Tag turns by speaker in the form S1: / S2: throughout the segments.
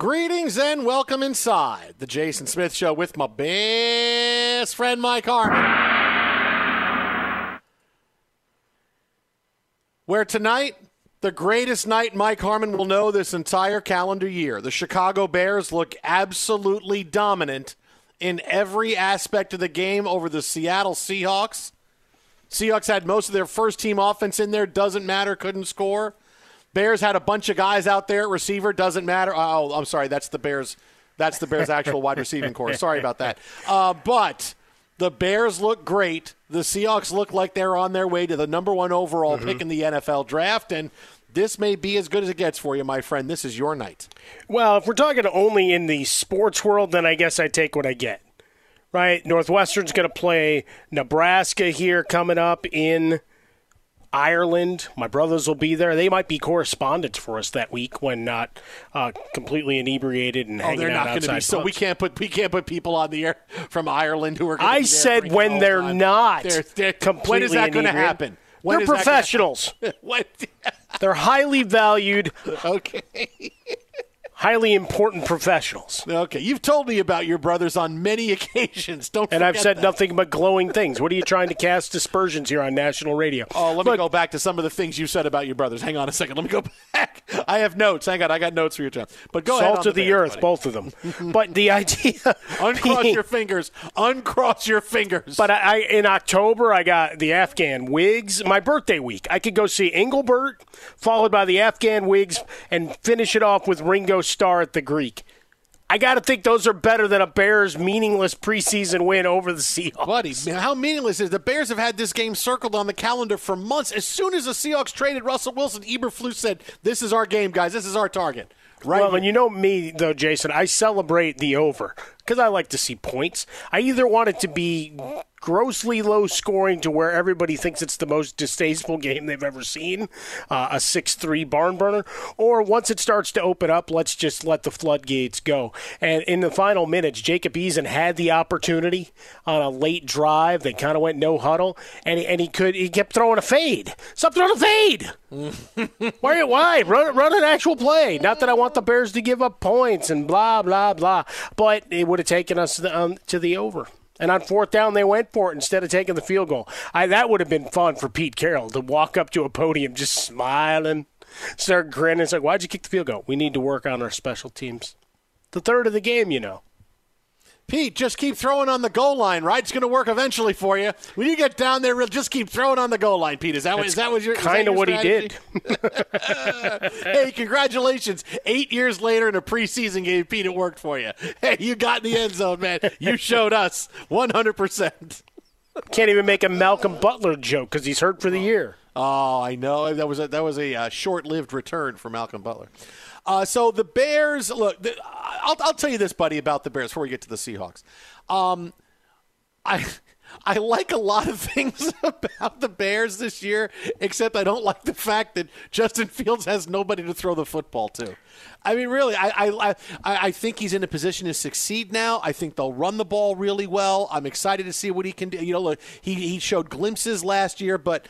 S1: Greetings and welcome inside the Jason Smith Show with my best friend Mike Harmon. Where tonight, the greatest night Mike Harmon will know this entire calendar year. The Chicago Bears look absolutely dominant in every aspect of the game over the Seattle Seahawks. Seahawks had most of their first team offense in there, doesn't matter, couldn't score. Bears had a bunch of guys out there at receiver. Doesn't matter. Oh, I'm sorry. That's the Bears. That's the Bears' actual wide receiving core. Sorry about that. Uh, but the Bears look great. The Seahawks look like they're on their way to the number one overall
S2: Mhm.
S1: pick in the NFL draft, and this may be as good as it gets for you, my friend. This is your night.
S2: Well, if we're talking only in the sports world, then I guess I take what I get. Right? Northwestern's going to play Nebraska here coming up in Ireland. My brothers will be there. They might be correspondents for us that week when not uh, completely inebriated and
S1: Oh,
S2: hanging
S1: they're
S2: out
S1: not going to
S2: outside.
S1: be. So we can't put we can't put people on the air from Ireland who are. Gonna
S2: I said when they're
S1: time.
S2: not
S1: They're, they're,
S2: completely
S1: when is that going to happen? When
S2: They're
S1: gonna-
S2: professionals.
S1: what?
S2: They're highly valued.
S1: okay.
S2: Highly important professionals.
S1: Okay, you've told me about your brothers on many occasions. Don't
S2: and I've said
S1: that.
S2: nothing but glowing things. What are you trying to cast dispersions here on national radio?
S1: Oh, let me go back to some of the things you said about your brothers. Hang on a second. Let me go back. I have notes. Hang on, I got notes for you, John. But go
S2: Salt
S1: ahead.
S2: Salt of the,
S1: the
S2: earth,
S1: buddy.
S2: both of them. but the idea,
S1: uncross
S2: being,
S1: your fingers, uncross your fingers.
S2: But I, I, in October, I got the Afghan Whigs. My birthday week, I could go see Engelbert, followed by the Afghan Whigs, and finish it off with Ringo Starr at the Greek. I got to think those are better than a Bears meaningless preseason win over the Seahawks.
S1: Buddy, how meaningless is it? the Bears have had this game circled on the calendar for months. As soon as the Seahawks traded Russell Wilson, Eberflus said, "This is our game, guys. This is our target." Right.
S2: Well, and you know me though, Jason. I celebrate the over because I like to see points. I either want it to be grossly low scoring to where everybody thinks it's the most distasteful game they've ever seen, uh, a 6-3 barn burner, or once it starts to open up, let's just let the floodgates go. And in the final minutes, Jacob Eason had the opportunity on a late drive. They kind of went no huddle, and he, and he could he kept throwing a fade. Stop throwing a fade. why? Why run run an actual play? Not that I want the Bears to give up points and blah blah blah, but it would have taken us to the, um, to the over. And on fourth down, they went for it instead of taking the field goal. I, that would have been fun for Pete Carroll to walk up to a podium just smiling, start grinning. It's like, why'd you kick the field goal? We need to work on our special teams. The third of the game, you know.
S1: Pete, just keep throwing on the goal line, right? It's going to work eventually for you. When you get down there, just keep throwing on the goal line, Pete. Is that, what, is that what you're
S2: kind of what
S1: strategy?
S2: he did?
S1: hey, congratulations! Eight years later in a preseason game, Pete, it worked for you. Hey, you got in the end zone, man. You showed us 100. percent
S2: Can't even make a Malcolm Butler joke because he's hurt for the year.
S1: Oh, I know that was a, that was a uh, short-lived return for Malcolm Butler. Uh, so the Bears, look, the, I'll, I'll tell you this, buddy, about the Bears before we get to the Seahawks. Um, I I like a lot of things about the Bears this year, except I don't like the fact that Justin Fields has nobody to throw the football to. I mean, really, I I, I, I think he's in a position to succeed now. I think they'll run the ball really well. I'm excited to see what he can do. You know, look, he he showed glimpses last year, but.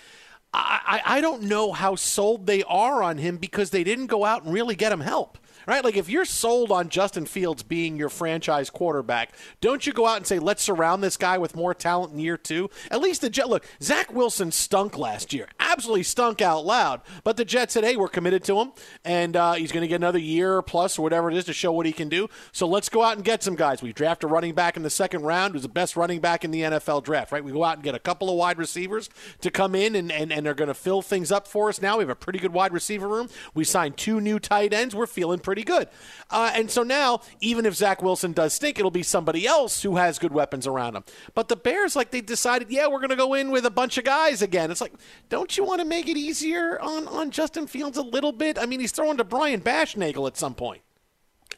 S1: I, I don't know how sold they are on him because they didn't go out and really get him help. Right? Like if you're sold on Justin Fields being your franchise quarterback, don't you go out and say, let's surround this guy with more talent in year two? At least the Jet look, Zach Wilson stunk last year. Absolutely stunk out loud. But the Jets said, hey, we're committed to him and uh, he's going to get another year plus or whatever it is to show what he can do. So let's go out and get some guys. We draft a running back in the second round who's the best running back in the NFL draft, right? We go out and get a couple of wide receivers to come in and, and, and they're going to fill things up for us now. We have a pretty good wide receiver room. We signed two new tight ends. We're feeling pretty good. Uh, and so now, even if Zach Wilson does stink, it'll be somebody else who has good weapons around him. But the Bears, like, they decided, yeah, we're going to go in with a bunch of guys again. It's like, don't you want to make it easier on, on Justin Fields a little bit? I mean, he's throwing to Brian Baschnagel at some point.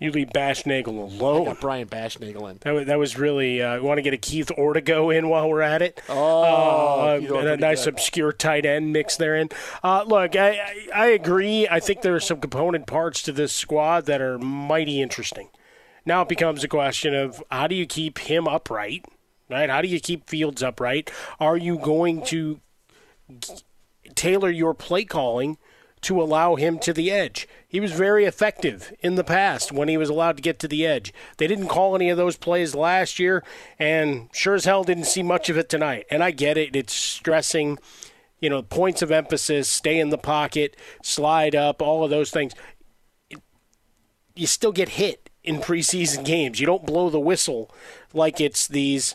S2: You leave Baschnagel alone.
S1: I got Brian Baschnagel in.
S2: That was, that was really. Uh, want to get a Keith Ortego in while we're at it?
S1: Oh,
S2: uh, and a nice
S1: good.
S2: obscure tight end mix there in. Uh, look, I, I I agree. I think there are some component parts to this squad that are mighty interesting. Now it becomes a question of how do you keep him upright, right? How do you keep Fields upright? Are you going to tailor your play calling to allow him to the edge. He was very effective in the past when he was allowed to get to the edge. They didn't call any of those plays last year, and sure as hell didn't see much of it tonight. And I get it, it's stressing. You know, points of emphasis, stay in the pocket, slide up, all of those things. You still get hit in preseason games. You don't blow the whistle like it's these,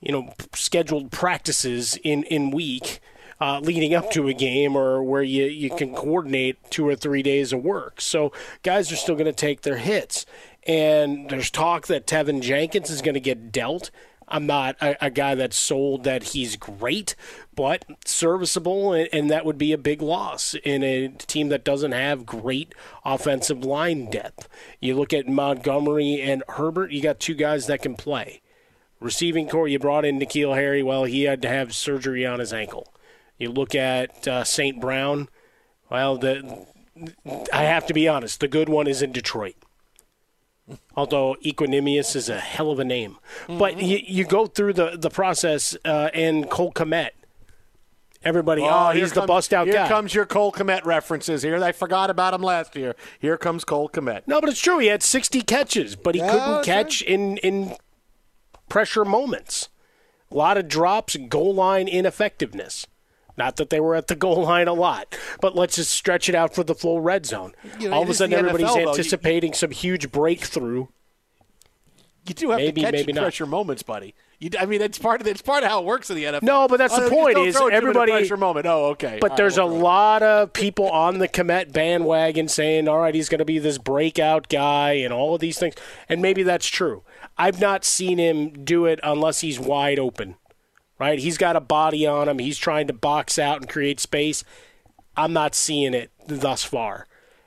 S2: you know, scheduled practices in, in week uh, leading up to a game or where you, you can coordinate two or three days of work. So guys are still going to take their hits. And there's talk that Teven Jenkins is going to get dealt. I'm not a, a, guy that's sold that he's great, but serviceable, and, and, that would be a big loss in a team that doesn't have great offensive line depth. You look at Montgomery and Herbert, you got two guys that can play. Receiving core, you brought in N'Keal Harry. Well, he had to have surgery on his ankle. You look at uh, St. Brown. Well, the I have to be honest. The good one is in Detroit. Although Equanimeous is a hell of a name, mm-hmm. but you, you go through the the process, uh, and Cole Kmet Everybody, oh, he's the bust out
S1: here
S2: guy.
S1: comes your Cole Kmet references here. I forgot about him last year. Here comes Cole Kmet.
S2: No, but it's true. He had 60 catches, but he couldn't catch in, in pressure moments. A lot of drops, goal line ineffectiveness. Not that they were at the goal line a lot, but let's just stretch it out for the full red zone.
S1: You know,
S2: All of a sudden, everybody's
S1: NFL, though. You-
S2: anticipating some huge breakthrough.
S1: You do have
S2: Maybe,
S1: to catch
S2: maybe not.
S1: pressure moments, buddy. You, I mean, it's part of it's part of how it works in the NFL.
S2: No, but that's
S1: Oh,
S2: the point is
S1: throw it to him in a
S2: everybody-
S1: pressure moment. Oh, okay.
S2: But
S1: All
S2: there's
S1: right,
S2: a
S1: we'll it.
S2: lot of people on the Kmet bandwagon saying, all right, he's going to be this breakout guy and all of these things. And maybe that's true. I've not seen him do it unless he's wide open, right? He's got a body on him. He's trying to box out and create space. I'm not seeing it thus far.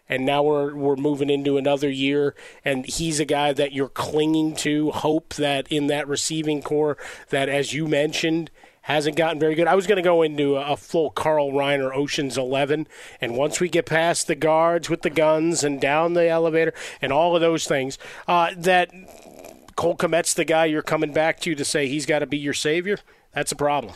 S2: And now we're we're moving into another year, and he's a guy that you're clinging to. Hope that in that receiving core, that as you mentioned, hasn't gotten very good. I was going to go into a, full Carl Reiner Ocean's Eleven, and once we get past the guards with the guns and down the elevator and all of those things, uh, that Cole Kmet's the guy you're coming back to to say he's got to be your savior. That's a problem.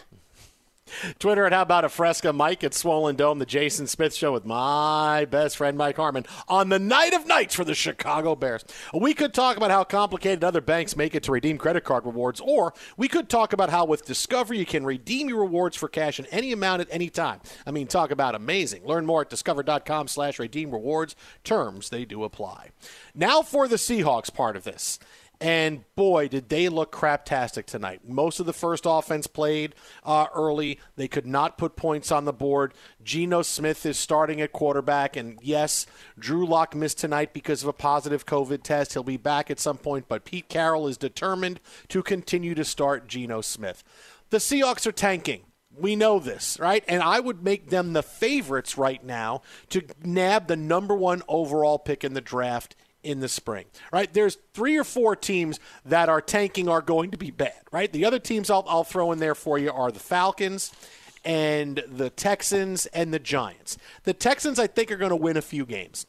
S1: Twitter at How About a Fresca, Mike at Swollen Dome, the Jason Smith Show with my best friend Mike Harmon on the night of nights for the Chicago Bears. We could talk about how complicated other banks make it to redeem credit card rewards, or we could talk about how with Discover you can redeem your rewards for cash in any amount at any time. I mean, talk about amazing. Learn more at discover.com slash redeem rewards. Terms, they do apply. Now for the Seahawks part of this. And boy, did they look craptastic tonight. Most of the first offense played uh, early. They could not put points on the board. Geno Smith is starting at quarterback. And yes, Drew Lock missed tonight because of a positive COVID test. He'll be back at some point, but Pete Carroll is determined to continue to start Geno Smith. The Seahawks are tanking. We know this, right? And I would make them the favorites right now to nab the number one overall pick in the draft in the spring, right? There's three or four teams that are tanking are going to be bad, right? The other teams I'll, I'll throw in there for you are the Falcons and the Texans and the Giants. The Texans, I think, are going to win a few games.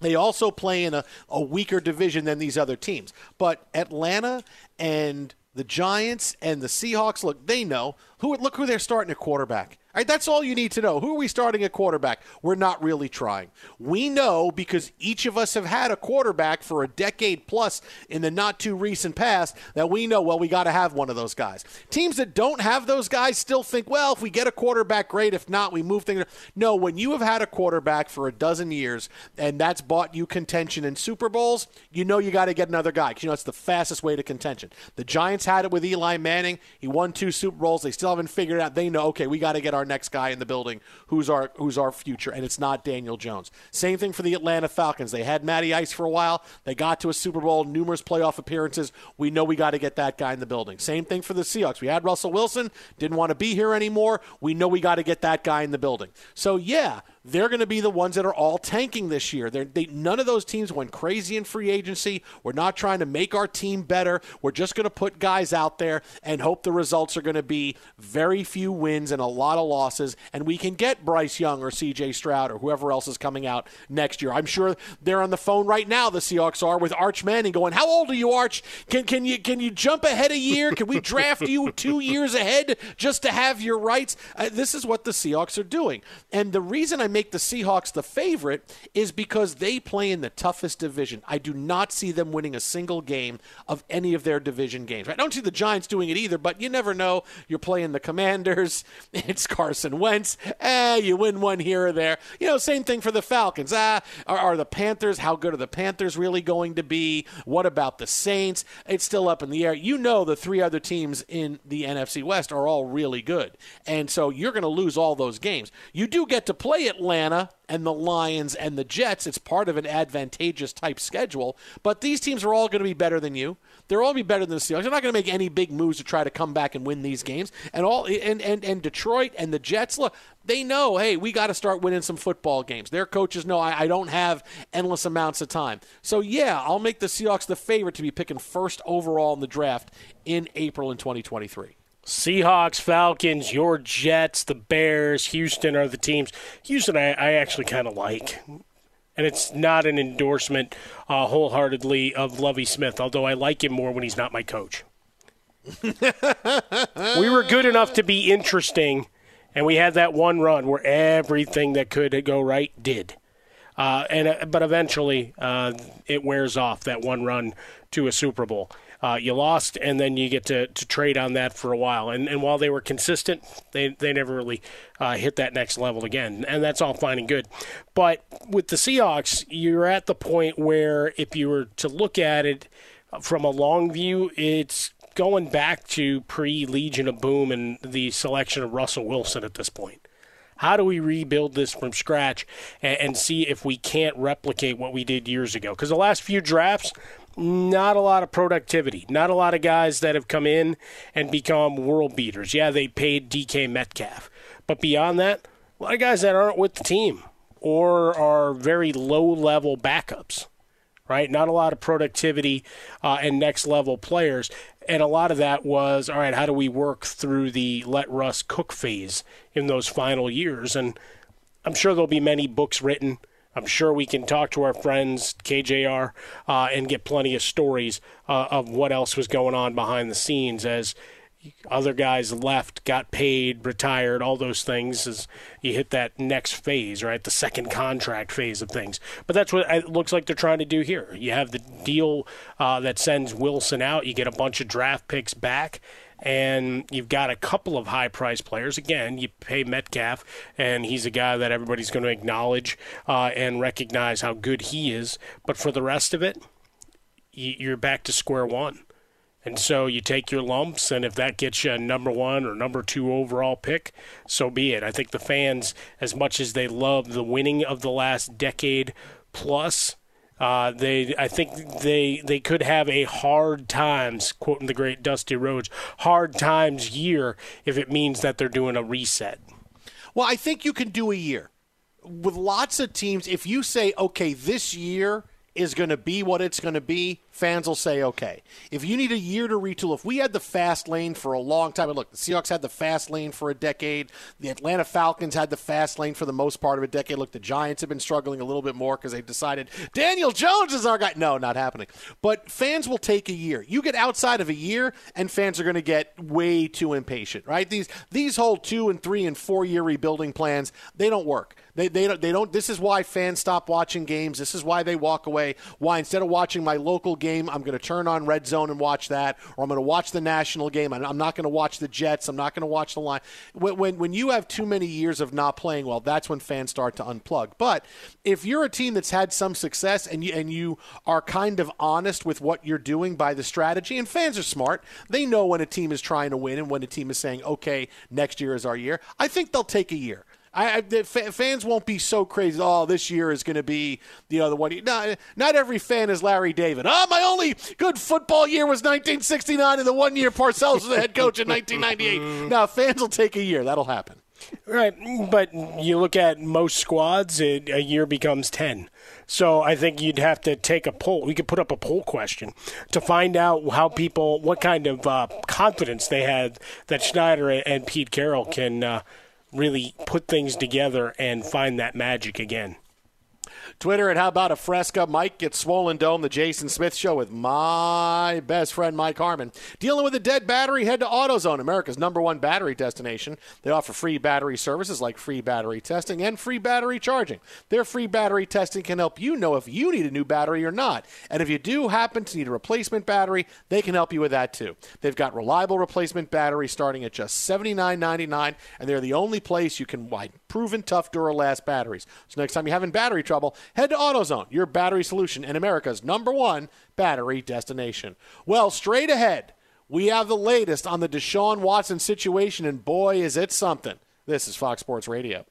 S1: They also play in a, a weaker division than these other teams. But Atlanta and the Giants and the Seahawks, look, they know who look who they're starting at quarterback. All right, that's all you need to know. Who are we starting at quarterback? We're not really trying. We know because each of us have had a quarterback for a decade plus in the not too recent past that we know, well, we got to have one of those guys. Teams that don't have those guys still think, well, if we get a quarterback, great. If not, we move things. No, when you have had a quarterback for a dozen years and that's bought you contention in Super Bowls, you know you got to get another guy because you know it's the fastest way to contention. The Giants had it with Eli Manning. He won two Super Bowls. They still haven't figured out. They know, okay, we got to get our next guy in the building who's our who's our future, and it's not Daniel Jones. Same thing for the Atlanta Falcons. They had Matty Ice for a while. They got to a Super Bowl, numerous playoff appearances. We know we got to get that guy in the building. Same thing for the Seahawks. We had Russell Wilson, didn't want to be here anymore. We know we got to get that guy in the building. So yeah, they're going to be the ones that are all tanking this year. They're, none of those teams went crazy in free agency. We're not trying to make our team better. We're just going to put guys out there and hope the results are going to be very few wins and a lot of losses, and we can get Bryce Young or C.J. Stroud or whoever else is coming out next year. I'm sure they're on the phone right now. The Seahawks are with Arch Manning going, "How old are you, Arch? Can can you can you jump ahead a year? Can we draft you two years ahead just to have your rights?" Uh, this is what the Seahawks are doing, and the reason I make the Seahawks the favorite is because they play in the toughest division. I do not see them winning a single game of any of their division games. I don't see the Giants doing it either, but you never know. You're playing the Commanders. It's Carson Wentz. Eh, you win one here or there. You know, same thing for the Falcons. Ah, are, are the Panthers? How good are the Panthers really going to be? What about the Saints? It's still up in the air. You know, the three other teams in the NFC West are all really good, and so you're going to lose all those games. You do get to play Atlanta and the Lions and the Jets. It's part of an advantageous type schedule, but these teams are all going to be better than you. They're all going to be better than the Seahawks. They're not going to make any big moves to try to come back and win these games. And all and and, and Detroit and the Jets, look, they know, hey, we got to start winning some football games. Their coaches know I, I don't have endless amounts of time. So yeah, I'll make the Seahawks the favorite to be picking first overall in the draft in April in 2023.
S2: Seahawks, Falcons, your Jets, the Bears, Houston are the teams. Houston, I, I actually kind of like. And it's not an endorsement uh, wholeheartedly of Lovie Smith, although I like him more when he's not my coach. we were good enough to be interesting, And we had that one run where everything that could go right did. Uh, and uh, but eventually uh, it wears off that one run to a Super Bowl. Uh, you lost, and then you get to, to trade on that for a while. And, and while they were consistent, they, they never really uh, hit that next level again. And that's all fine and good. But with the Seahawks, you're at the point where if you were to look at it from a long view, it's going back to pre Legion of Boom and the selection of Russell Wilson at this point. How do we rebuild this from scratch and, and see if we can't replicate what we did years ago? Because the last few drafts, not a lot of productivity. Not a lot of guys that have come in and become world beaters. Yeah, they paid DK Metcalf. But beyond that, a lot of guys that aren't with the team or are very low level backups, right? Not a lot of productivity uh, and next level players. And a lot of that was, all right, how do we work through the let Russ cook phase in those final years? And I'm sure there'll be many books written I'm sure we can talk to our friends KJR uh, and get plenty of stories uh, of what else was going on behind the scenes as other guys left, got paid, retired, all those things as you hit that next phase, right? The second contract phase of things. But that's what it looks like they're trying to do here. You have the deal uh, that sends Wilson out, you get a bunch of draft picks back, and you've got a couple of high price players. Again, you pay Metcalf, and he's a guy that everybody's going to acknowledge uh, and recognize how good he is. But for the rest of it, you're back to square one. And so you take your lumps, and if that gets you a number one or number two overall pick, so be it. I think the fans, as much as they love the winning of the last decade plus, uh, they, I think they they could have a hard times, quoting the great Dusty Rhodes, hard times year if it means that they're doing a reset.
S1: Well, I think you can do a year with lots of teams. If you say, okay, this year is going to be what it's going to be, fans will say, okay. If you need a year to retool, if we had the fast lane for a long time, and look, the Seahawks had the fast lane for a decade, the Atlanta Falcons had the fast lane for the most part of a decade. Look, the Giants have been struggling a little bit more because they've decided Daniel Jones is our guy. No, not happening. But fans will take a year. You get outside of a year, and fans are going to get way too impatient, right? These these whole two and three and four year rebuilding plans, they don't work. They, they, don't, they don't. This is why fans stop watching games. This is why they walk away. Why instead of watching my local game, I'm going to turn on Red Zone and watch that, or I'm going to watch the national game. I'm not going to watch the Jets. I'm not going to watch the line. When, when when you have too many years of not playing well, that's when fans start to unplug. But if you're a team that's had some success and you and you are kind of honest with what you're doing by the strategy, and fans are smart, they know when a team is trying to win and when a team is saying, "Okay, next year is our year." I think they'll take a year. I, I fans won't be so crazy. Oh, this year is going to be you know the one. Not, not every fan is Larry David. Oh, my only good football year was 1969, and the one year Parcells was the head coach in 1998. now fans will take a year. That'll happen.
S2: Right, but you look at most squads, it, a year becomes ten. So I think you'd have to take a poll. We could put up a poll question to find out how people, what kind of uh, confidence they had that Schneider and Pete Carroll can uh, really put things together and find that magic again.
S1: Twitter at How About a Fresca. Mike gets Swollen Dome, the Jason Smith Show with my best friend Mike Harmon. Dealing with a dead battery, head to AutoZone, America's number one battery destination. They offer free battery services like free battery testing and free battery charging. Their free battery testing can help you know if you need a new battery or not. And if you do happen to need a replacement battery, they can help you with that too. They've got reliable replacement batteries starting at just $79.99, and they're the only place you can buy proven tough Duralast batteries. So next time you're having battery trouble, head to AutoZone, your battery solution and America's number one battery destination. Well, straight ahead, we have the latest on the Deshaun Watson situation, and boy, is it something. This is Fox Sports Radio.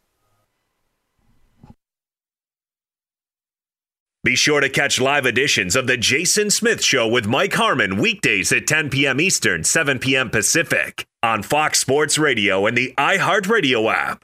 S3: Be sure to catch live editions of The Jason Smith Show with Mike Harmon weekdays at 10 p.m. Eastern, 7 p.m. Pacific on Fox Sports Radio and the iHeartRadio app.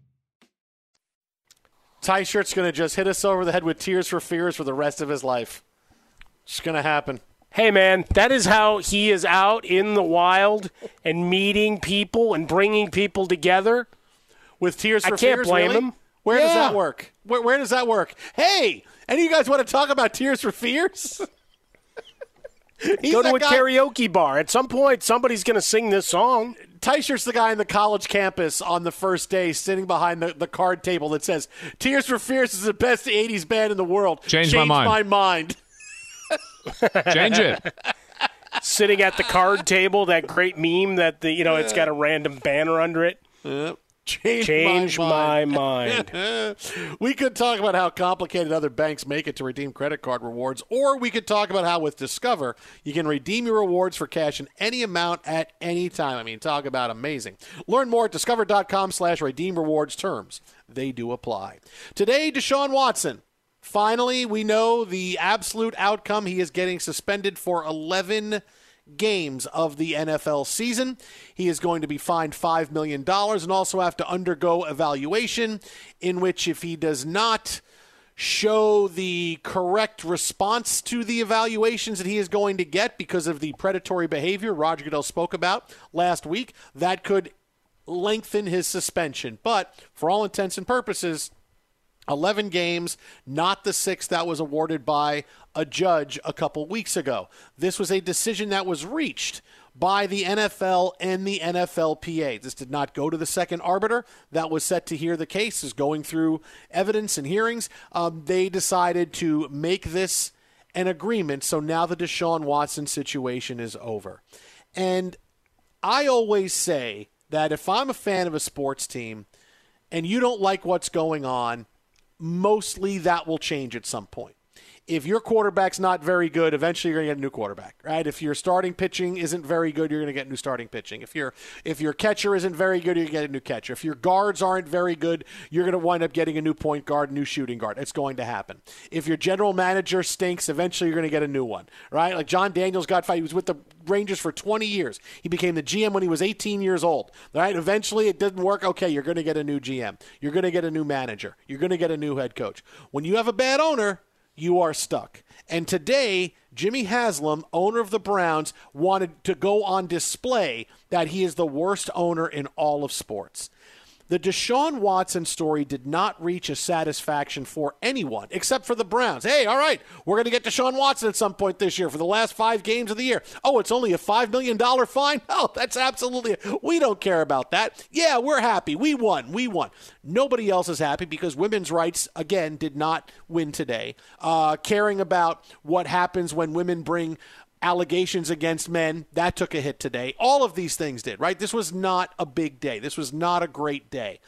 S1: Ty Shirt's going to just hit us over the head with tears for fears for the rest of his life. It's going to happen.
S2: Hey, man, that is how he is out in the wild and meeting people and bringing people together.
S1: With tears for
S2: I can't
S1: fears,
S2: blame
S1: really?
S2: him.
S1: Where does that work? Where, where does that work? Hey, any of you guys want to talk about tears for fears? He's
S2: Go to a
S1: guy-
S2: karaoke bar. At some point, somebody's going to sing this song.
S1: Tysher's the guy in the college campus on the first day sitting behind the, the card table that says, Tears for Fears is the best 80s band in the world.
S4: Changed my
S1: Changed
S4: mind."
S1: my mind.
S4: Change it.
S2: Sitting at the card table, that great meme that the you know it's got a random banner under it.
S1: Change,
S2: Change
S1: my
S2: my
S1: mind.
S2: mind.
S1: we could talk about how complicated other banks make it to redeem credit card rewards, or we could talk about how with Discover you can redeem your rewards for cash in any amount at any time. I mean, talk about amazing. Learn more at discover.com slash redeem rewards terms. They do apply. Today, Deshaun Watson. Finally, we know the absolute outcome. He is getting suspended for 11 games of the NFL season. He is going to be fined $5 million and also have to undergo evaluation, in which, if he does not show the correct response to the evaluations that he is going to get because of the predatory behavior Roger Goodell spoke about last week, that could lengthen his suspension. But for all intents and purposes, 11 games, not the six that was awarded by a judge a couple weeks ago. This was a decision that was reached by the NFL and the NFLPA. This did not go to the second arbiter that was set to hear the case, is going through evidence and hearings. Um, they decided to make this an agreement, so now the Deshaun Watson situation is over. And I always say that if I'm a fan of a sports team, and you don't like what's going on, mostly that will change at some point if your quarterback's not very good, eventually you're going to get a new quarterback, right? If your starting pitching isn't very good, you're going to get new starting pitching. If your if your catcher isn't very good, you get a new catcher. If your guards aren't very good, you're going to wind up getting a new point guard, new shooting guard. It's going to happen. If your general manager stinks, eventually you're going to get a new one, right? Like Jon Daniels got fired. He was with the Rangers for 20 years. He became the GM when he was 18 years old, right? Eventually it didn't work. Okay, you're going to get a new GM. You're going to get a new manager. You're going to get a new head coach. When you have a bad owner, you are stuck. And today, Jimmy Haslam, owner of the Browns, wanted to go on display that he is the worst owner in all of sports. The Deshaun Watson story did not reach a satisfaction for anyone except for the Browns. Hey, all right, we're going to get Deshaun Watson at some point this year for the last five games of the year. Oh, it's only a $5 million fine? Oh, that's absolutely, we don't care about that. Yeah, we're happy. We won. We won. Nobody else is happy because women's rights, again, did not win today. Uh, caring about what happens when women bring allegations against men. That took a hit today. All of these things did, right? This was not a big day. This was not a great day.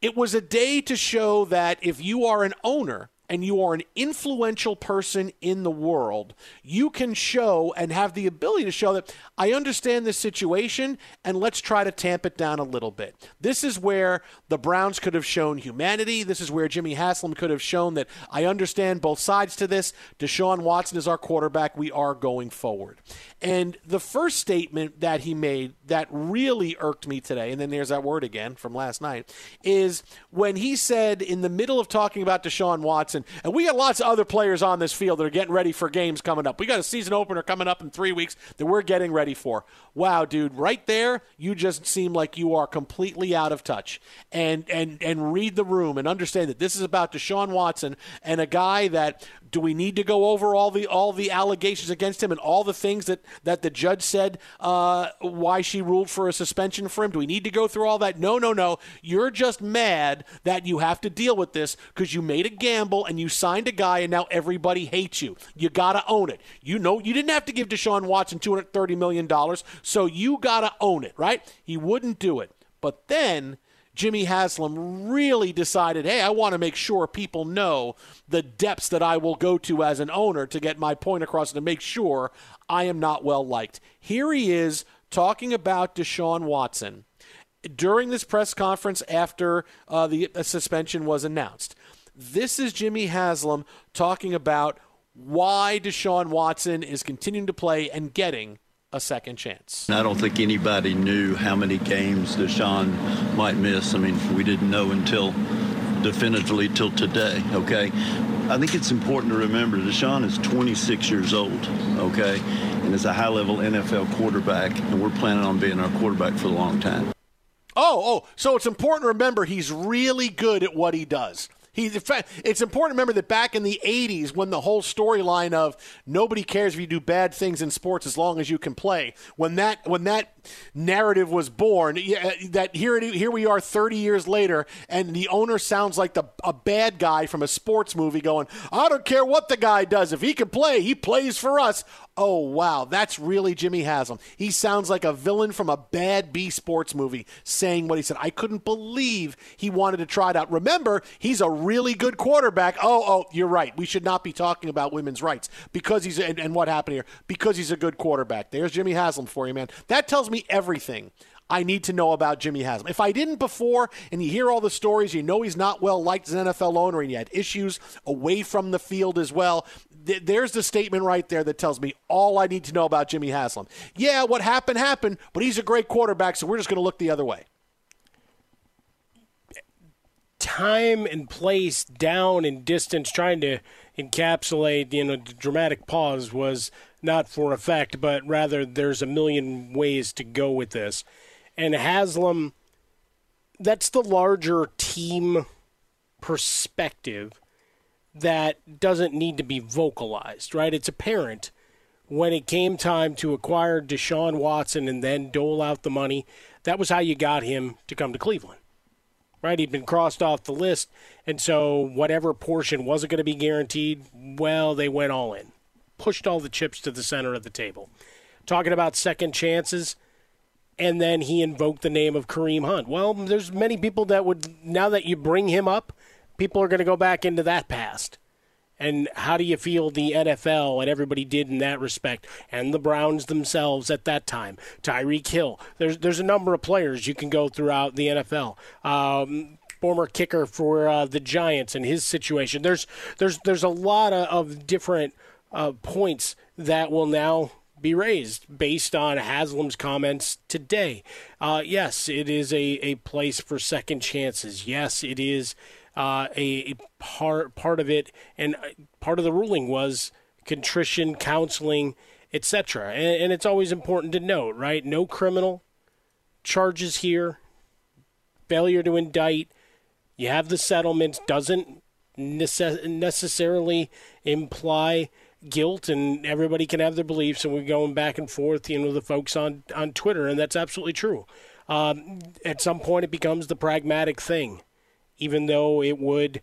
S1: It was a day to show that if you are an owner, and you are an influential person in the world, you can show and have the ability to show that I understand this situation and let's try to tamp it down a little bit. This is where the Browns could have shown humanity. This is where Jimmy Haslam could have shown that I understand both sides to this. Deshaun Watson is our quarterback. We are going forward. And the first statement that he made that really irked me today, and then there's that word again from last night, is when he said in the middle of talking about Deshaun Watson, and we got lots of other players on this field that are getting ready for games coming up. We got a season opener coming up in three weeks that we're getting ready for. Wow, dude, right there, you just seem like you are completely out of touch. And and and read the room and understand that this is about Deshaun Watson and a guy that do we need to go over all the all the allegations against him and all the things that that the judge said uh, why she ruled for a suspension for him? Do we need to go through all that? No, no, no. You're just mad that you have to deal with this because you made a gamble and you signed a guy and now everybody hates you. You gotta own it. You know you didn't have to give Deshaun Watson two hundred thirty million dollars, so you gotta own it, right? He wouldn't do it, but then Jimmy Haslam really decided, hey, I want to make sure people know the depths that I will go to as an owner to get my point across and to make sure I am not well liked. Here he is talking about Deshaun Watson during this press conference after uh, the suspension was announced. This is Jimmy Haslam talking about why Deshaun Watson is continuing to play and getting a second chance.
S5: I don't think anybody knew how many games Deshaun might miss. I mean, we didn't know until definitively till today, okay? I think it's important to remember Deshaun is 26 years old, okay? And is a high level NFL quarterback, and we're planning on being our quarterback for a long time.
S1: Oh, oh, so it's important to remember he's really good at what he does. He, it's important to remember that back in the 80s, when the whole storyline of nobody cares if you do bad things in sports as long as you can play, when that when that narrative was born, uh, that here here we are 30 years later, and the owner sounds like the a bad guy from a sports movie going, I don't care what the guy does. If he can play, he plays for us oh, wow, that's really Jimmy Haslam. He sounds like a villain from a bad B sports movie saying what he said. I couldn't believe he wanted to try it out. Remember, he's a really good quarterback. Oh, oh, you're right. We should not be talking about women's rights because he's, and, and what happened here, because he's a good quarterback. There's Jimmy Haslam for you, man. That tells me everything. I need to know about Jimmy Haslam. If I didn't before, and you hear all the stories, you know he's not well liked as an NFL owner, and he had issues away from the field as well th- there's the statement right there that tells me all I need to know about Jimmy Haslam. Yeah, what happened happened, but he's a great quarterback, so we're just going to look the other way.
S2: Time and place, down and distance, trying to encapsulate you know the dramatic pause was not for effect, but rather there's a million ways to go with this. And Haslam, that's the larger team perspective that doesn't need to be vocalized, right? It's apparent when it came time to acquire Deshaun Watson and then dole out the money. That was how you got him to come to Cleveland, right? He'd been crossed off the list. And so whatever portion wasn't going to be guaranteed, well, they went all in, pushed all the chips to the center of the table. Talking about second chances, and then he invoked the name of Kareem Hunt. Well, there's many people that would now that you bring him up, people are going to go back into that past. And how do you feel the NFL and everybody did in that respect, and the Browns themselves at that time? Tyreek Hill. There's there's a number of players you can go throughout the NFL. Um, former kicker for uh, the Giants and his situation. There's there's there's a lot of, of different uh, points that will now be raised based on Haslam's comments today. Uh, yes, it is a, a place for second chances. Yes, it is uh, a, a, part part of it, and uh, part of the ruling was contrition, counseling, etc. And, and it's always important to note, right? No criminal charges here. Failure to indict. You have the settlement doesn't necess- necessarily imply guilt and everybody can have their beliefs and we're going back and forth you know the folks on on twitter and that's absolutely true. Um, at some point it becomes the pragmatic thing even though it would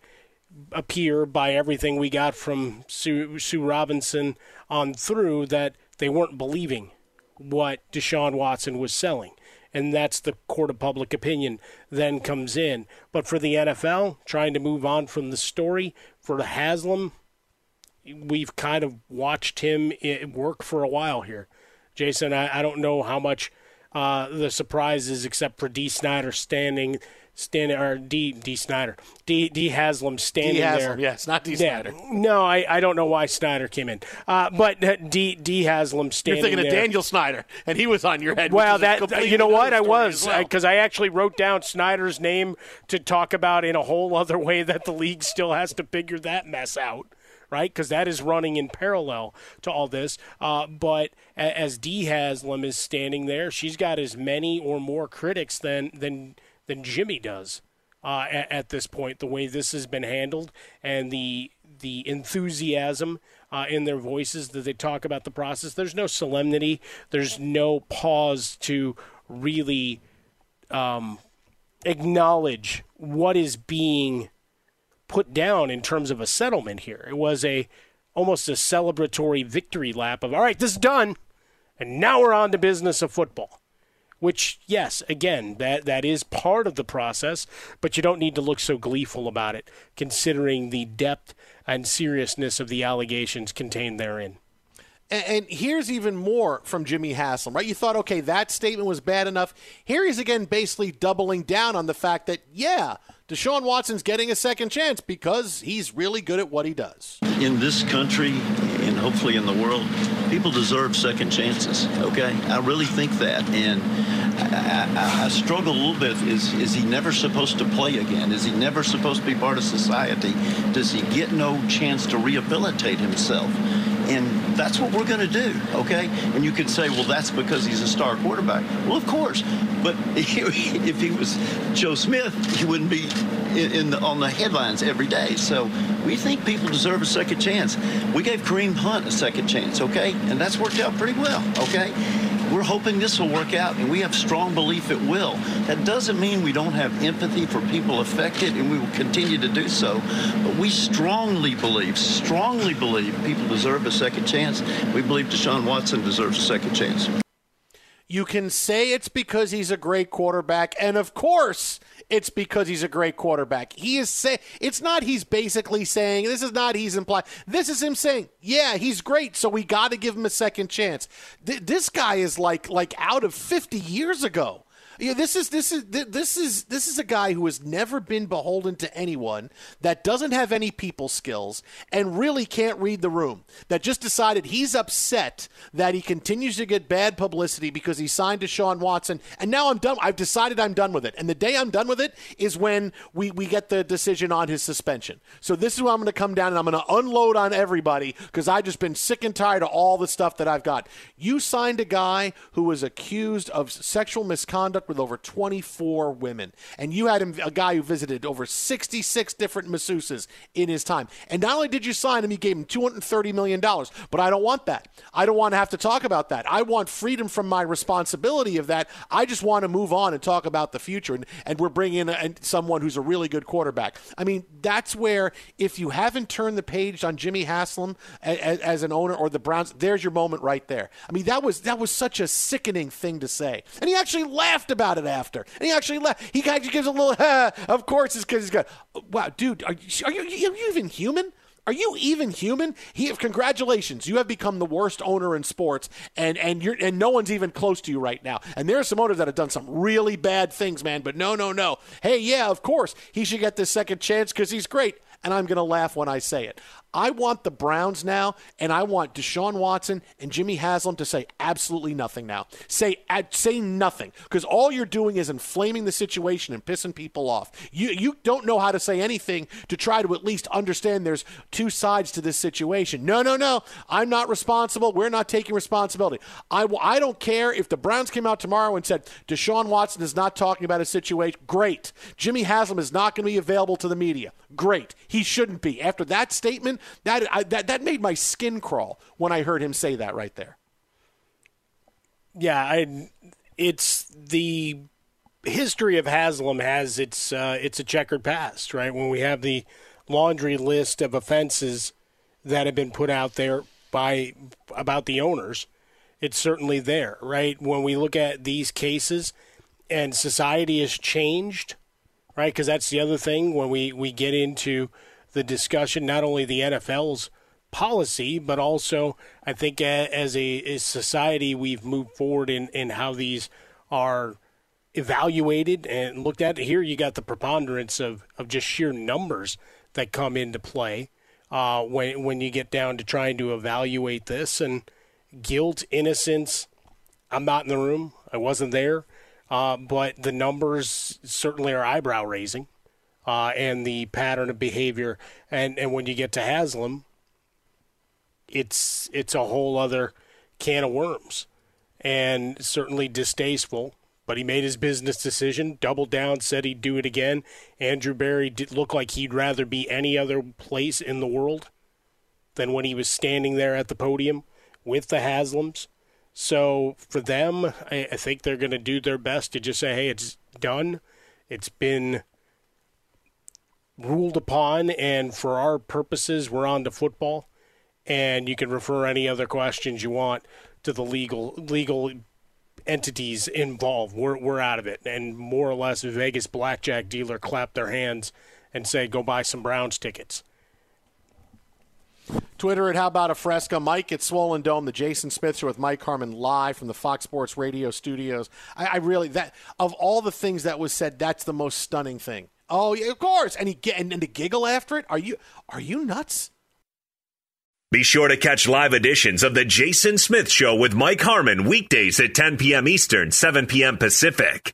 S2: appear by everything we got from sue, sue robinson on through that they weren't believing what deshaun watson was selling. And that's the court of public opinion then comes in. But for the nfl trying to move on from the story for haslam we've kind of watched him work for a while here. Jason, I, I don't know how much uh, the surprise is, except for D. Snyder standing, standing or D Dee Snider, D Dee Haslam standing
S1: D. Haslam,
S2: there.
S1: Yes, not Dee
S2: yeah.
S1: Snider.
S2: No, I, I don't know why Snyder came in, uh, but D. D Dee Haslam standing.
S1: You're thinking
S2: there.
S1: of Daniel Snyder, and he was on your head.
S2: Well,
S1: which is a
S2: that you know what I was
S1: well.
S2: because I actually wrote down Snyder's name to talk about in a whole other way that the league still has to figure that mess out right? Because that is running in parallel to all this. Uh, but as Dee Haslam is standing there, she's got as many or more critics than than than Jimmy does uh, at, at, this point. The way this has been handled and the the enthusiasm uh, in their voices that they talk about the process. There's no solemnity. There's no pause to really um, acknowledge what is being put down in terms of a settlement here. It was a almost a celebratory victory lap of all right, this is done, and now we're on to business of football. Which, yes, again, that that is part of the process, but you don't need to look so gleeful about it, considering the depth and seriousness of the allegations contained therein.
S1: And, and here's even more from Jimmy Haslam, right? You thought, okay, that statement was bad enough. Here he's again basically doubling down on the fact that, yeah, Deshaun Watson's getting a second chance because he's really good at what he does.
S5: In this country and hopefully in the world, people deserve second chances, okay? I really think that. And I, I, I, struggle a little bit. Is, is he never supposed to play again? Is he never supposed to be part of society? Does he get no chance to rehabilitate himself? And that's what we're going to do, okay? And you could say, well, that's because he's a star quarterback. Well, of course. But if he was Joe Smith, he wouldn't be in, the, on the headlines every day. So we think people deserve a second chance. We gave Kareem Hunt a second chance, okay? And that's worked out pretty well, okay? We're hoping this will work out, and we have strong belief it will. That doesn't mean we don't have empathy for people affected, and we will continue to do so. But we strongly believe, strongly believe people deserve a second chance. We believe Deshaun Watson deserves a second chance.
S1: You can say it's because he's a great quarterback, and of course, it's because he's a great quarterback. He is say it's not he's basically saying this is not he's implying. This is him saying, "Yeah, he's great, so we got to give him a second chance." Th- this guy is like like out of 50 years ago. Yeah, this is this is this is this is a guy who has never been beholden to anyone that doesn't have any people skills and really can't read the room. That just decided he's upset that he continues to get bad publicity because he signed Deshaun Watson, and now I'm done. I've decided I'm done with it, and the day I'm done with it is when we we get the decision on his suspension. So this is where I'm going to come down and I'm going to unload on everybody because I've just been sick and tired of all the stuff that I've got. You signed a guy who was accused of sexual misconduct with over 24 women, and you had him, a guy who visited over 66 different masseuses in his time. And not only did you sign him, you gave him $230 million. But I don't want that. I don't want to have to talk about that. I want freedom from my responsibility of that. I just want to move on and talk about the future. And, and we're bringing in a, someone who's a really good quarterback. I mean, that's where if you haven't turned the page on Jimmy Haslam as, as an owner or the Browns, there's your moment right there. I mean, that was that was such a sickening thing to say. And he actually laughed about it after. And he actually laughed. He actually gives a little, of course, it's because he's got, wow, dude, are you, are you, are you even human? Are you even human? He congratulations, you have become the worst owner in sports, and and you're and no one's even close to you right now. And there are some owners that have done some really bad things, man. But no, no, no. Hey, yeah, of course he should get this second chance because he's great and I'm to laugh when I say it. I want the Browns now, and I want Deshaun Watson and Jimmy Haslam to say absolutely nothing now. Say say nothing, because all you're doing is inflaming the situation and pissing people off. You you don't know how to say anything to try to at least understand there's two sides to this situation. No, no, no. I'm not responsible. We're not taking responsibility. I I don't care if the Browns came out tomorrow and said Deshaun Watson is not talking about a situation. Great. Jimmy Haslam is not going to be available to the media. Great. He shouldn't be. After that statement, that, I, that that made my skin crawl when I heard him say that right there.
S2: Yeah, I, it's the history of Haslam has its uh, it's a checkered past, right? When we have the laundry list of offenses that have been put out there by about the owners, it's certainly there, right? When we look at these cases and society has changed, right? Because that's the other thing when we, we get into the discussion, not only the NFL's policy, but also I think as a, as society, we've moved forward in, in how these are evaluated and looked at. Here you got the preponderance of, of just sheer numbers that come into play uh, when, when you get down to trying to evaluate this. And guilt, innocence, I'm not in the room. I wasn't there. Uh, but the numbers certainly are eyebrow raising uh, and the pattern of behavior. And, and when you get to Haslam, it's it's a whole other can of worms, and certainly distasteful. But he made his business decision, doubled down, said he'd do it again. Andrew Berry did look like he'd rather be any other place in the world than when he was standing there at the podium with the Haslams. So for them, I, I think they're going to do their best to just say, "Hey, it's done. It's been ruled upon, and for our purposes, we're on to football. And you can refer any other questions you want to the legal legal entities involved. We're we're out of it, and more or less, Vegas blackjack dealer clap their hands and say, "Go buy some Browns tickets."
S1: Twitter at How About a Fresca. Mike at Swollen Dome, the Jason Smith Show with Mike Harmon live from the Fox Sports Radio studios. I, I, really that of all the things that was said, that's the most stunning thing. Oh, yeah, of course. And he get and, and to giggle after it. Are you are you nuts?
S3: Be sure to catch live editions of the Jason Smith Show with Mike Harmon weekdays at 10 p.m. Eastern, 7 p.m. Pacific.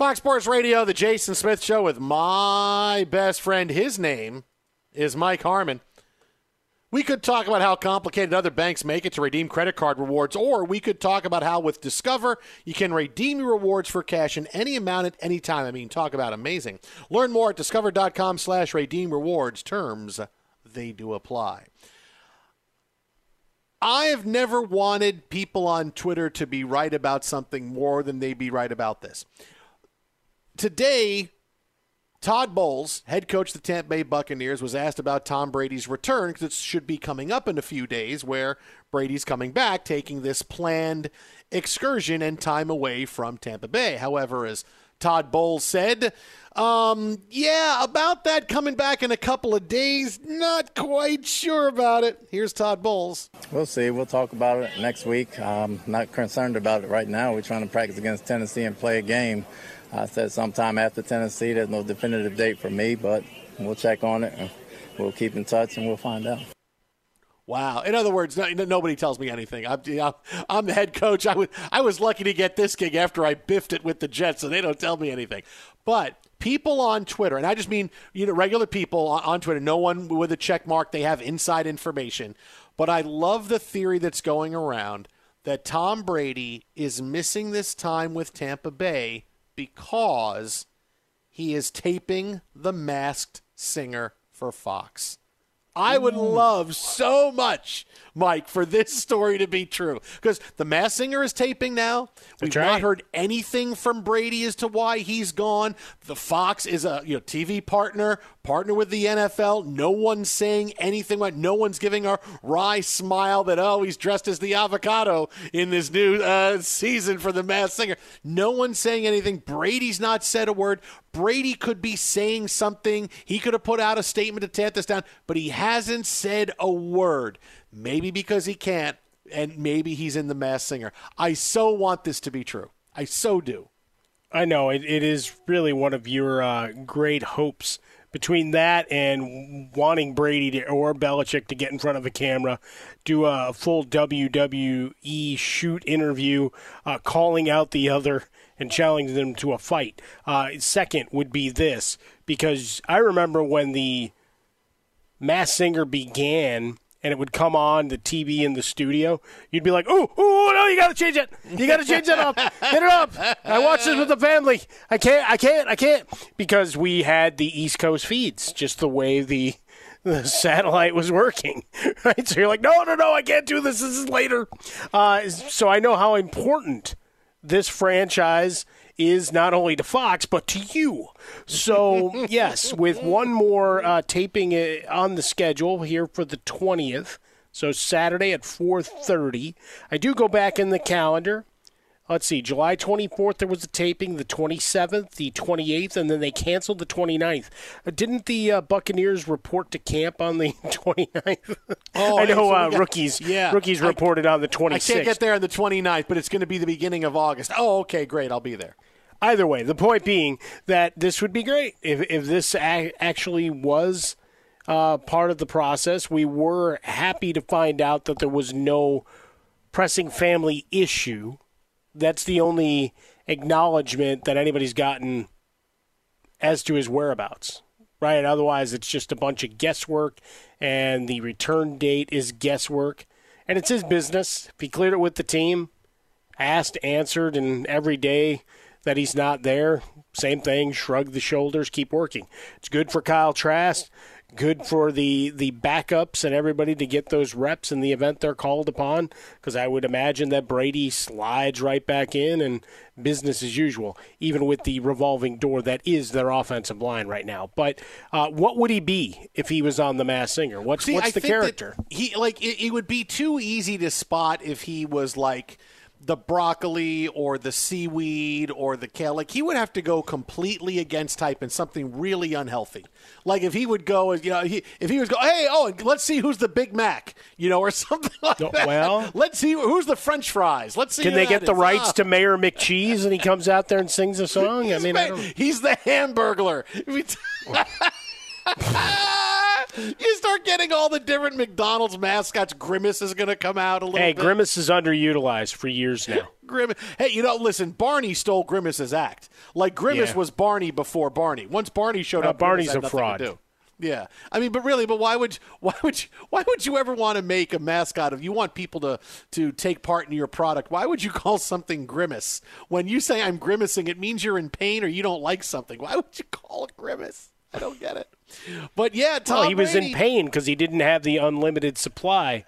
S1: Fox Sports Radio, the Jason Smith Show with my best friend. His name is Mike Harmon. We could talk about how complicated other banks make it to redeem credit card rewards, or we could talk about how with Discover you can redeem your rewards for cash in any amount at any time. I mean, talk about amazing. Learn more at discover.com slash redeem rewards. Terms, they do apply. I have never wanted people on Twitter to be right about something more than they be right about this today, Todd Bowles, head coach of the Tampa Bay Buccaneers, was asked about Tom Brady's return because it should be coming up in a few days where Brady's coming back, taking this planned excursion and time away from Tampa Bay. However, as Todd Bowles said, um, yeah, about that coming back in a couple of days. Not quite sure about it. Here's Todd Bowles.
S6: We'll see. We'll talk about it next week. I'm not concerned about it right now. We're trying to practice against Tennessee and play a game. I said sometime after Tennessee. There's no definitive date for me, but we'll check on it and we'll keep in touch and we'll find out.
S1: Wow. In other words, no, nobody tells me anything. I'm, I'm, the head coach. I was, I was lucky to get this gig after I biffed it with the Jets, so they don't tell me anything. But people on Twitter, and I just mean you know regular people on Twitter, no one with a check mark, they have inside information. But I love the theory that's going around that Tom Brady is missing this time with Tampa Bay because he is taping The Masked Singer for Fox. I would love so much, Mike, for this story to be true. Because the Masked Singer is taping now. We've
S2: right.
S1: not heard anything from Brady as to why he's gone. The Fox is a you know TV partner, partner with the NFL. No one's saying anything. No one's giving a wry smile that oh he's dressed as the avocado in this new uh, season for the Masked Singer. No one's saying anything. Brady's not said a word. Brady could be saying something. He could have put out a statement to tamp this down, but he hasn't said a word. Maybe because he can't, and maybe he's in the Masked Singer. I so want this to be true. I so do.
S2: I know it, it is really one of your uh, great hopes. Between that and wanting Brady to, or Belichick to get in front of a camera, do a full WWE shoot interview, uh, calling out the other and challenging them to a fight. Uh, second would be this because I remember when the Masked Singer began and it would come on the TV in the studio, you'd be like, "Oh, oh no, you got to change it. You got to change it up. Get it up. I watched this with the family. I can't, I can't, I can't," because we had the East Coast feeds, just the way the the satellite was working, right? So you're like, "No, no, no, I can't do this. This is later." Uh, so I know how important this franchise is not only to Fox but to you. So yes, with one more uh, taping uh, on the schedule here for the twentieth, so Saturday at four thirty. I do go back in the calendar. let's see, July 24th, there was a taping, the 27th, the 28th, and then they canceled the 29th. Uh, didn't the uh, Buccaneers report to camp on the 29th?
S1: Oh,
S2: I know
S1: so
S2: uh,
S1: got-
S2: rookies
S1: yeah.
S2: rookies
S1: I-
S2: reported on the
S1: I can't get there on the 29th, but it's going to be the beginning of August. Oh, okay, great. I'll be there.
S2: Either way, the point being that this would be great if if this a- actually was uh, part of the process. We were happy to find out that there was no pressing family issue. That's the only acknowledgement that anybody's gotten as to his whereabouts. Right? Otherwise, it's just a bunch of guesswork, and the return date is guesswork. And it's his business. If he cleared it with the team, asked, answered, and every day that he's not there, same thing, shrug the shoulders, keep working. It's good for Kyle Trask, good for the, the backups and everybody to get those reps in the event they're called upon, because I would imagine that Brady slides right back in and business as usual, even with the revolving door that is their offensive line right now. But uh, what would he be if he was on The Masked Singer? What's,
S1: See,
S2: what's
S1: I
S2: the character?
S1: He like it, it would be too easy to spot if he was like the broccoli or the seaweed or the kale. Like he would have to go completely against type and something really unhealthy. Like if he would go, you know, he, if he was go, hey, oh, let's see who's the Big Mac, you know, or something like that.
S2: well-
S1: let's see who's the French fries. Let's see.
S2: Can they get the rights
S1: Ah.
S2: to Mayor McCheese and he comes out there and sings a song? I mean, I
S1: he's the Hamburglar. You start getting all the different McDonald's mascots. Grimace is going to come out a little
S2: Hey,
S1: bit.
S2: Grimace is underutilized for years now.
S1: Grimace. Hey, you know, listen. Barney stole Grimace's act. Like Grimace
S2: Yeah.
S1: was Barney before Barney. Once Barney showed
S2: Uh,
S1: up,
S2: Barney's a fraud.
S1: Yeah, I mean, but really, but why would why would you, why would you ever want to make a mascot of? You want people to to take part in your product. Why would you call something grimace when you say I'm grimacing? It means you're in pain or you don't like something. Why would you call it grimace? I don't get it. But yeah, Tom
S2: well, he was
S1: Brady,
S2: in pain because he didn't have the unlimited supply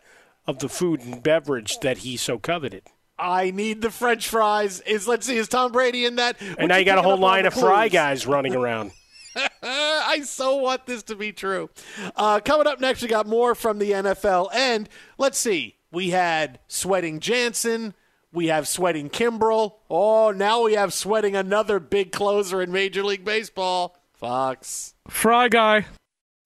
S2: of the food and beverage that he so coveted.
S1: I need the French fries. Is let's see, is Tom Brady in that? Would
S2: And now you got a whole line of fry guys running around.
S1: I so want this to be true. Uh, coming up next, we got more from the NFL. And let's see, we had Sweating Jansen. We have Sweating Kimbrel. Oh, now we have Sweating another big closer in Major League Baseball. Fox.
S4: Fry guy.